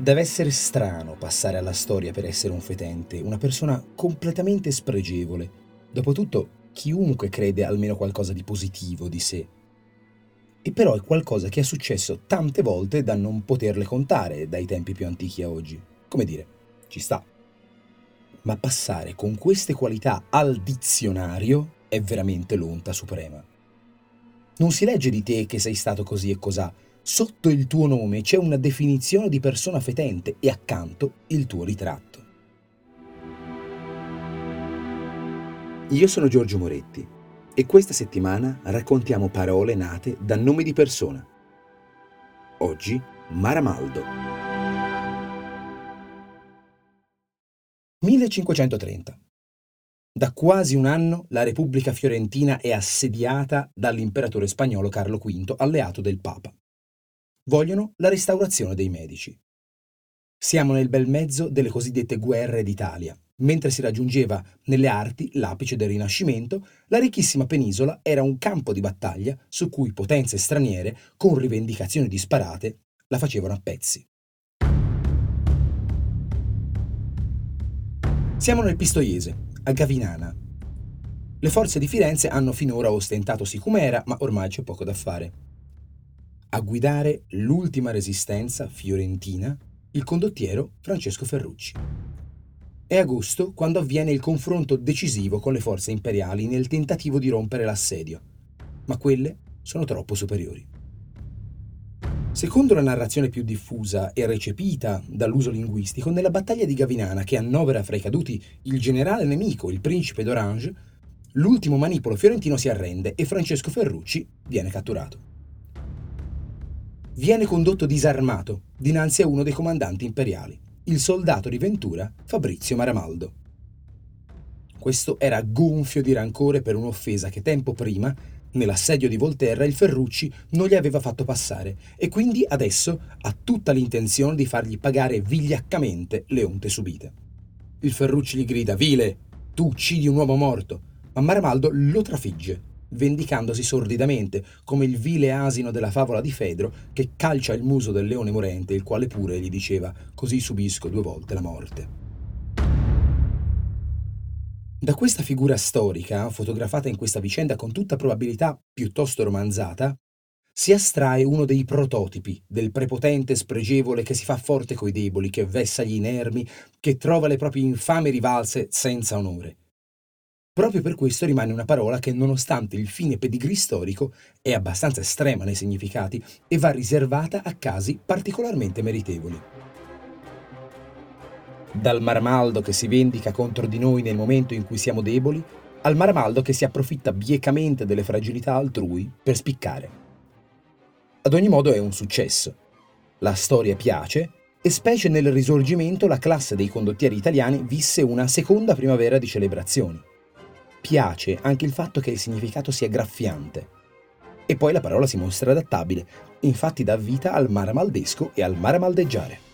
Deve essere strano passare alla storia per essere un fetente, una persona completamente spregevole. Dopotutto, chiunque crede almeno qualcosa di positivo di sé. E però è qualcosa che è successo tante volte da non poterle contare dai tempi più antichi a oggi. Come dire, ci sta. Ma passare con queste qualità al dizionario è veramente l'onta suprema. Non si legge di te che sei stato così e cos'ha, Sotto il tuo nome c'è una definizione di persona fetente e accanto il tuo ritratto. Io sono Giorgio Moretti e questa settimana raccontiamo parole nate da nome di persona. Oggi Maramaldo. 1530. Da quasi un anno la Repubblica Fiorentina è assediata dall'imperatore spagnolo Carlo V, alleato del Papa vogliono la restaurazione dei medici. Siamo nel bel mezzo delle cosiddette guerre d'Italia. Mentre si raggiungeva nelle arti l'apice del Rinascimento, la ricchissima penisola era un campo di battaglia su cui potenze straniere, con rivendicazioni disparate, la facevano a pezzi. Siamo nel Pistoiese, a Gavinana. Le forze di Firenze hanno finora ostentato Sicumera, ma ormai c'è poco da fare a guidare l'ultima resistenza fiorentina il condottiero Francesco Ferrucci. È agosto quando avviene il confronto decisivo con le forze imperiali nel tentativo di rompere l'assedio, ma quelle sono troppo superiori. Secondo la narrazione più diffusa e recepita dall'uso linguistico, nella battaglia di Gavinana, che annovera fra i caduti il generale nemico, il principe d'Orange, l'ultimo manipolo fiorentino si arrende e Francesco Ferrucci viene catturato viene condotto disarmato dinanzi a uno dei comandanti imperiali, il soldato di Ventura Fabrizio Maramaldo. Questo era gonfio di rancore per un'offesa che tempo prima, nell'assedio di Volterra, il Ferrucci non gli aveva fatto passare e quindi adesso ha tutta l'intenzione di fargli pagare vigliaccamente le onte subite. Il Ferrucci gli grida: Vile, tu uccidi un uomo morto, ma Maramaldo lo trafigge vendicandosi sordidamente, come il vile asino della favola di Fedro che calcia il muso del leone morente, il quale pure gli diceva così subisco due volte la morte. Da questa figura storica, fotografata in questa vicenda con tutta probabilità piuttosto romanzata, si astrae uno dei prototipi del prepotente spregevole che si fa forte coi deboli, che vessa gli inermi, che trova le proprie infame rivalse senza onore. Proprio per questo rimane una parola che, nonostante il fine pedigree storico, è abbastanza estrema nei significati e va riservata a casi particolarmente meritevoli. Dal Maramaldo che si vendica contro di noi nel momento in cui siamo deboli, al Maramaldo che si approfitta biecamente delle fragilità altrui per spiccare. Ad ogni modo è un successo. La storia piace e specie nel risorgimento la classe dei condottieri italiani visse una seconda primavera di celebrazioni piace anche il fatto che il significato sia graffiante. E poi la parola si mostra adattabile, infatti dà vita al maramaldesco e al maramaldeggiare.